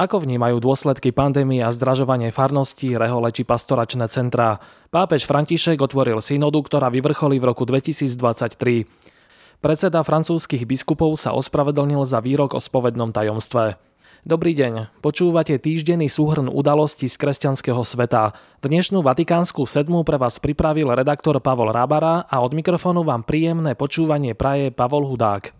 Ako vnímajú dôsledky pandémie a zdražovanie farností, rehole či pastoračné centrá? Pápež František otvoril synodu, ktorá vyvrcholí v roku 2023. Predseda francúzskych biskupov sa ospravedlnil za výrok o spovednom tajomstve. Dobrý deň, počúvate týždenný súhrn udalostí z kresťanského sveta. Dnešnú Vatikánsku sedmu pre vás pripravil redaktor Pavol Rábara a od mikrofónu vám príjemné počúvanie praje Pavol Hudák.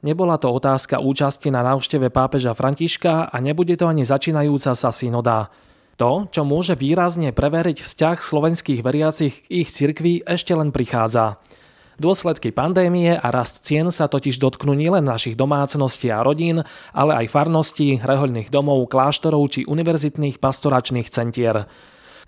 Nebola to otázka účasti na návšteve pápeža Františka a nebude to ani začínajúca sa synoda. To, čo môže výrazne preveriť vzťah slovenských veriacich k ich cirkvi, ešte len prichádza. Dôsledky pandémie a rast cien sa totiž dotknú nielen našich domácností a rodín, ale aj farností, rehoľných domov, kláštorov či univerzitných pastoračných centier.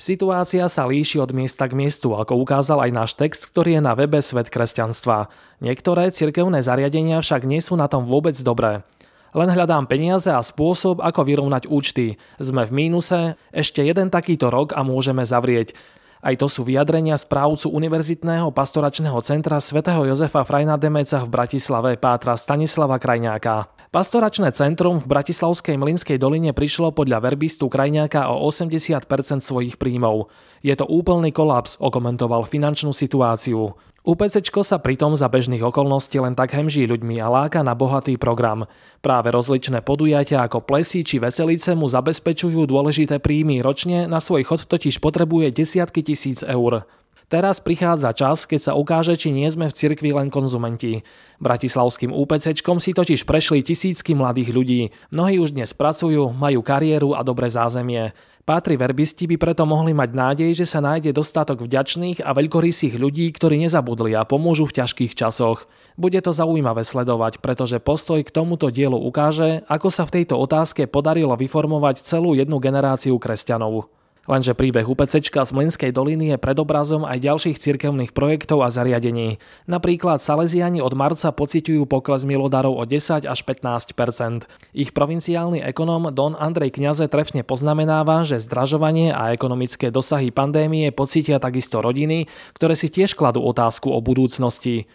Situácia sa líši od miesta k miestu, ako ukázal aj náš text, ktorý je na webe Svet kresťanstva. Niektoré cirkevné zariadenia však nie sú na tom vôbec dobré. Len hľadám peniaze a spôsob, ako vyrovnať účty. Sme v mínuse, ešte jeden takýto rok a môžeme zavrieť. Aj to sú vyjadrenia správcu Univerzitného pastoračného centra svätého Jozefa Frajna Demeca v Bratislave Pátra Stanislava Krajňáka. Pastoračné centrum v Bratislavskej Mlinskej doline prišlo podľa verbistu Krajňáka o 80% svojich príjmov. Je to úplný kolaps, okomentoval finančnú situáciu. UPC sa pritom za bežných okolností len tak hemží ľuďmi a láka na bohatý program. Práve rozličné podujatia ako plesy či veselice mu zabezpečujú dôležité príjmy ročne, na svoj chod totiž potrebuje desiatky tisíc eur. Teraz prichádza čas, keď sa ukáže, či nie sme v cirkvi len konzumenti. Bratislavským UPCčkom si totiž prešli tisícky mladých ľudí. Mnohí už dnes pracujú, majú kariéru a dobré zázemie. Pátri verbisti by preto mohli mať nádej, že sa nájde dostatok vďačných a veľkorysých ľudí, ktorí nezabudli a pomôžu v ťažkých časoch. Bude to zaujímavé sledovať, pretože postoj k tomuto dielu ukáže, ako sa v tejto otázke podarilo vyformovať celú jednu generáciu kresťanov. Lenže príbeh UPC z Mlinskej doliny je predobrazom aj ďalších cirkevných projektov a zariadení. Napríklad Salesiani od marca pociťujú pokles milodarov o 10 až 15% Ich provinciálny ekonóm Don Andrej Kňaze trefne poznamenáva, že zdražovanie a ekonomické dosahy pandémie pocítia takisto rodiny, ktoré si tiež kladú otázku o budúcnosti.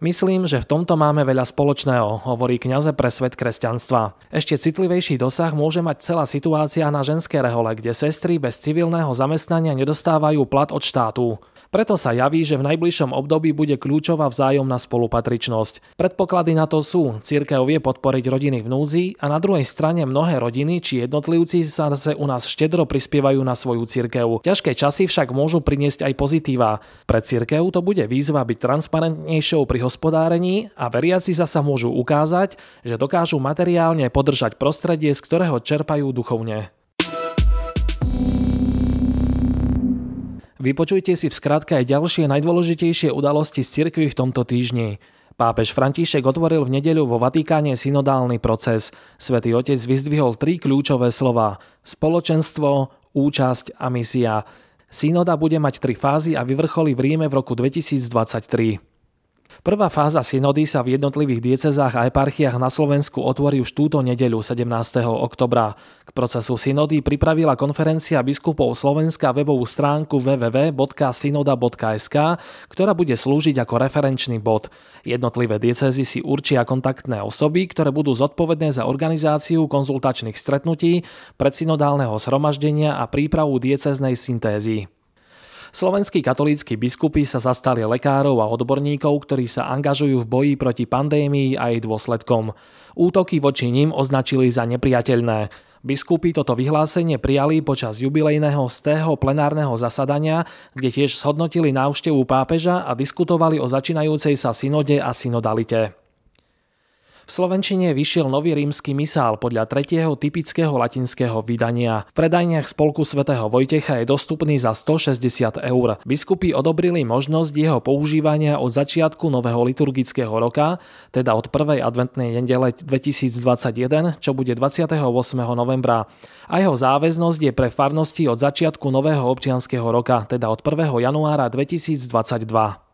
Myslím, že v tomto máme veľa spoločného, hovorí kňaze pre svet kresťanstva. Ešte citlivejší dosah môže mať celá situácia na ženské rehole, kde sestry bez civilného zamestnania nedostávajú plat od štátu. Preto sa javí, že v najbližšom období bude kľúčová vzájomná spolupatričnosť. Predpoklady na to sú, církev vie podporiť rodiny v núzi a na druhej strane mnohé rodiny či jednotlivci sa zase u nás štedro prispievajú na svoju církev. Ťažké časy však môžu priniesť aj pozitíva. Pre církev to bude výzva byť transparentnejšou pri hospodárení a veriaci zasa môžu ukázať, že dokážu materiálne podržať prostredie, z ktorého čerpajú duchovne. Vypočujte si v skratke aj ďalšie najdôležitejšie udalosti z cirkvi v tomto týždni. Pápež František otvoril v nedeľu vo Vatikáne synodálny proces. Svetý otec vyzdvihol tri kľúčové slova. Spoločenstvo, účasť a misia. Synoda bude mať tri fázy a vyvrcholí v Ríme v roku 2023. Prvá fáza synody sa v jednotlivých diecezách a eparchiách na Slovensku otvorí už túto nedeľu 17. oktobra. K procesu synody pripravila konferencia biskupov Slovenska webovú stránku www.synoda.sk, ktorá bude slúžiť ako referenčný bod. Jednotlivé diecezy si určia kontaktné osoby, ktoré budú zodpovedné za organizáciu konzultačných stretnutí, predsynodálneho zhromaždenia a prípravu dieceznej syntézy. Slovenskí katolíckí biskupy sa zastali lekárov a odborníkov, ktorí sa angažujú v boji proti pandémii a jej dôsledkom. Útoky voči nim označili za nepriateľné. Biskupy toto vyhlásenie prijali počas jubilejného stého plenárneho zasadania, kde tiež shodnotili návštevu pápeža a diskutovali o začínajúcej sa synode a synodalite. V Slovenčine vyšiel nový rímsky misál podľa tretieho typického latinského vydania. V predajniach spolku svätého Vojtecha je dostupný za 160 eur. Biskupy odobrili možnosť jeho používania od začiatku nového liturgického roka, teda od 1. adventnej nedele 2021, čo bude 28. novembra. A jeho záväznosť je pre farnosti od začiatku nového občianského roka, teda od 1. januára 2022.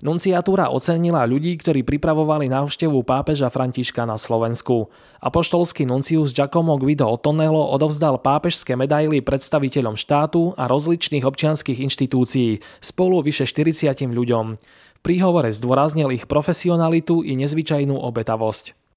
Nunciatúra ocenila ľudí, ktorí pripravovali návštevu pápeža Františka na Slovensku. Apoštolský nuncius Giacomo Guido Otonello odovzdal pápežské medaily predstaviteľom štátu a rozličných občianských inštitúcií, spolu vyše 40 ľuďom. V príhovore zdôraznil ich profesionalitu i nezvyčajnú obetavosť.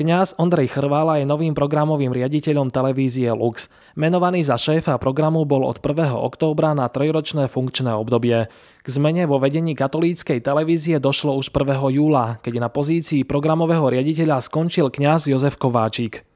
Kňaz Ondrej Chrvála je novým programovým riaditeľom televízie Lux. Menovaný za šéfa programu bol od 1. októbra na trojročné funkčné obdobie. K zmene vo vedení katolíckej televízie došlo už 1. júla, keď na pozícii programového riaditeľa skončil kňaz Jozef Kováčik.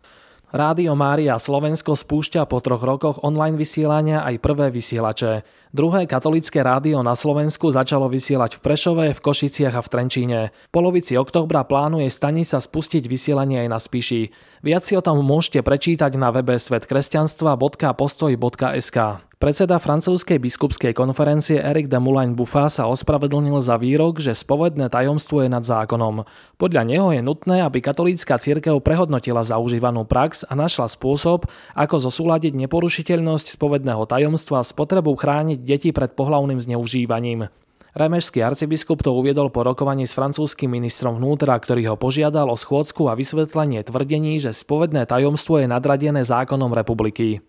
Rádio Mária Slovensko spúšťa po troch rokoch online vysielania aj prvé vysielače. Druhé katolické rádio na Slovensku začalo vysielať v Prešove, v Košiciach a v Trenčíne. V polovici októbra plánuje stanica spustiť vysielanie aj na Spiši. Viac si o tom môžete prečítať na webe svetkresťanstva.postoj.sk. Predseda francúzskej biskupskej konferencie Eric de Moulin Buffa sa ospravedlnil za výrok, že spovedné tajomstvo je nad zákonom. Podľa neho je nutné, aby katolícka cirkev prehodnotila zaužívanú prax a našla spôsob, ako zosúľadiť neporušiteľnosť spovedného tajomstva s potrebou chrániť deti pred pohlavným zneužívaním. Remešský arcibiskup to uviedol po rokovaní s francúzským ministrom vnútra, ktorý ho požiadal o schôdzku a vysvetlenie tvrdení, že spovedné tajomstvo je nadradené zákonom republiky.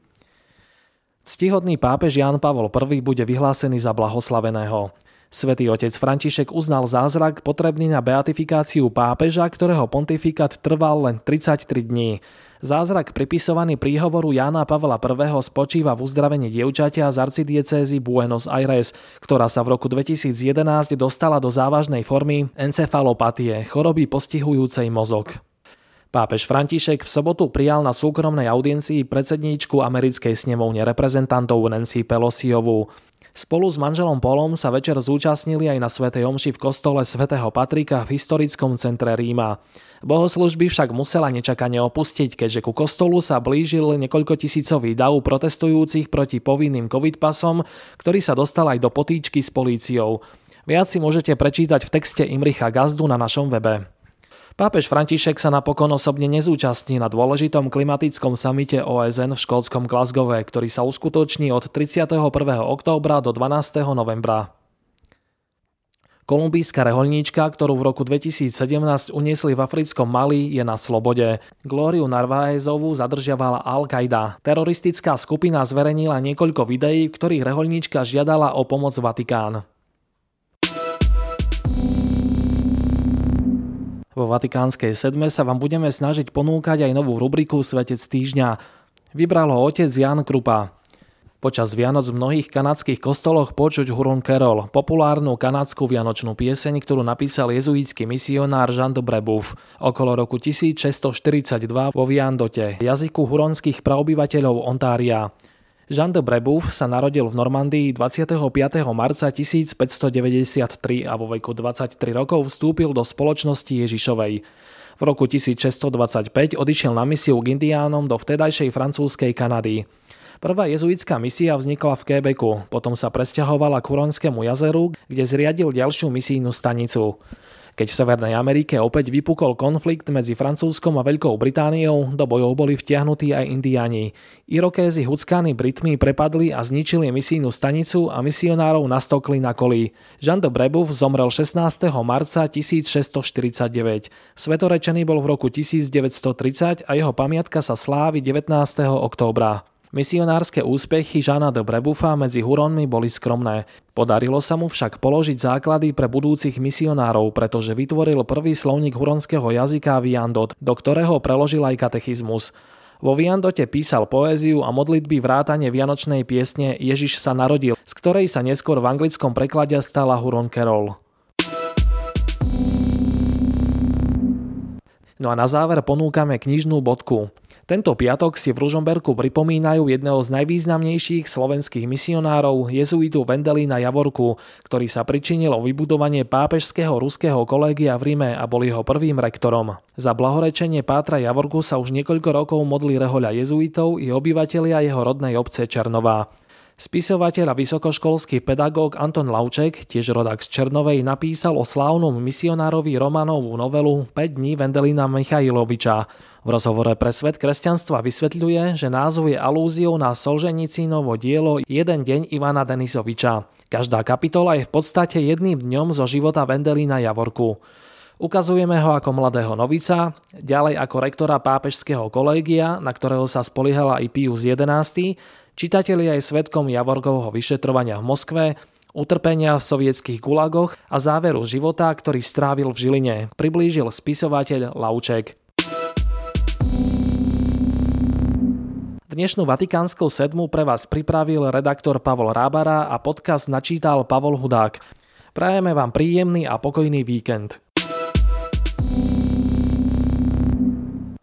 Ctihodný pápež Jan Pavol I bude vyhlásený za blahoslaveného. Svetý otec František uznal zázrak potrebný na beatifikáciu pápeža, ktorého pontifikát trval len 33 dní. Zázrak pripisovaný príhovoru Jána Pavla I. spočíva v uzdravení dievčatia z arcidiecézy Buenos Aires, ktorá sa v roku 2011 dostala do závažnej formy encefalopatie, choroby postihujúcej mozog. Pápež František v sobotu prijal na súkromnej audiencii predsedníčku americkej snemovne reprezentantov Nancy Pelosiovú. Spolu s manželom Polom sa večer zúčastnili aj na Svetej Omši v kostole svätého Patrika v historickom centre Ríma. Bohoslužby však musela nečakane opustiť, keďže ku kostolu sa blížil niekoľko tisícový dav protestujúcich proti povinným covid pasom, ktorý sa dostal aj do potýčky s políciou. Viac si môžete prečítať v texte Imricha Gazdu na našom webe. Pápež František sa napokon osobne nezúčastní na dôležitom klimatickom samite OSN v škótskom Glasgowe, ktorý sa uskutoční od 31. októbra do 12. novembra. Kolumbijská reholníčka, ktorú v roku 2017 uniesli v africkom Mali, je na slobode. Glóriu Narváezovú zadržiavala Al-Qaida. Teroristická skupina zverejnila niekoľko videí, v ktorých reholníčka žiadala o pomoc Vatikán. Vo Vatikánskej sedme sa vám budeme snažiť ponúkať aj novú rubriku Svetec týždňa. Vybral ho otec Jan Krupa. Počas Vianoc v mnohých kanadských kostoloch počuť Huron Carol, populárnu kanadskú vianočnú pieseň, ktorú napísal jezuítsky misionár Jean de Brebeuf okolo roku 1642 vo Viandote, jazyku huronských praobyvateľov Ontária. Jean de Brebeuf sa narodil v Normandii 25. marca 1593 a vo veku 23 rokov vstúpil do spoločnosti Ježišovej. V roku 1625 odišiel na misiu k indiánom do vtedajšej francúzskej Kanady. Prvá jezuitská misia vznikla v Quebecu, potom sa presťahovala k Huronskému jazeru, kde zriadil ďalšiu misijnú stanicu. Keď v Severnej Amerike opäť vypukol konflikt medzi Francúzskom a Veľkou Britániou, do bojov boli vtiahnutí aj indiáni. Irokézy Huckány Britmi prepadli a zničili misijnú stanicu a misionárov nastokli na kolí. Jean de Brebeuf zomrel 16. marca 1649. Svetorečený bol v roku 1930 a jeho pamiatka sa slávi 19. októbra. Misionárske úspechy Žana de Brebufa medzi Huronmi boli skromné. Podarilo sa mu však položiť základy pre budúcich misionárov, pretože vytvoril prvý slovník huronského jazyka Viandot, do ktorého preložil aj katechizmus. Vo Viandote písal poéziu a modlitby vrátane vianočnej piesne Ježiš sa narodil, z ktorej sa neskôr v anglickom preklade stala Huron Carol. No a na záver ponúkame knižnú bodku. Tento piatok si v Ružomberku pripomínajú jedného z najvýznamnejších slovenských misionárov, jezuitu Vendelína Javorku, ktorý sa pričinil o vybudovanie pápežského ruského kolégia v Ríme a bol jeho prvým rektorom. Za blahorečenie Pátra Javorku sa už niekoľko rokov modli rehoľa jezuitov i obyvatelia jeho rodnej obce Černová. Spisovateľ a vysokoškolský pedagóg Anton Lauček, tiež rodak z Černovej, napísal o slávnom misionárovi Romanovú novelu 5 dní Vendelina Michailoviča. V rozhovore pre svet kresťanstva vysvetľuje, že názov je alúziou na Solženicínovo dielo Jeden deň Ivana Denisoviča. Každá kapitola je v podstate jedným dňom zo života Vendelina Javorku. Ukazujeme ho ako mladého novica, ďalej ako rektora pápežského kolégia, na ktorého sa spoliehala i Pius XI, čitatelia aj svetkom Javorgovho vyšetrovania v Moskve, utrpenia v sovietských gulagoch a záveru života, ktorý strávil v Žiline, priblížil spisovateľ Lauček. Dnešnú Vatikánskou sedmu pre vás pripravil redaktor Pavol Rábara a podcast načítal Pavol Hudák. Prajeme vám príjemný a pokojný víkend.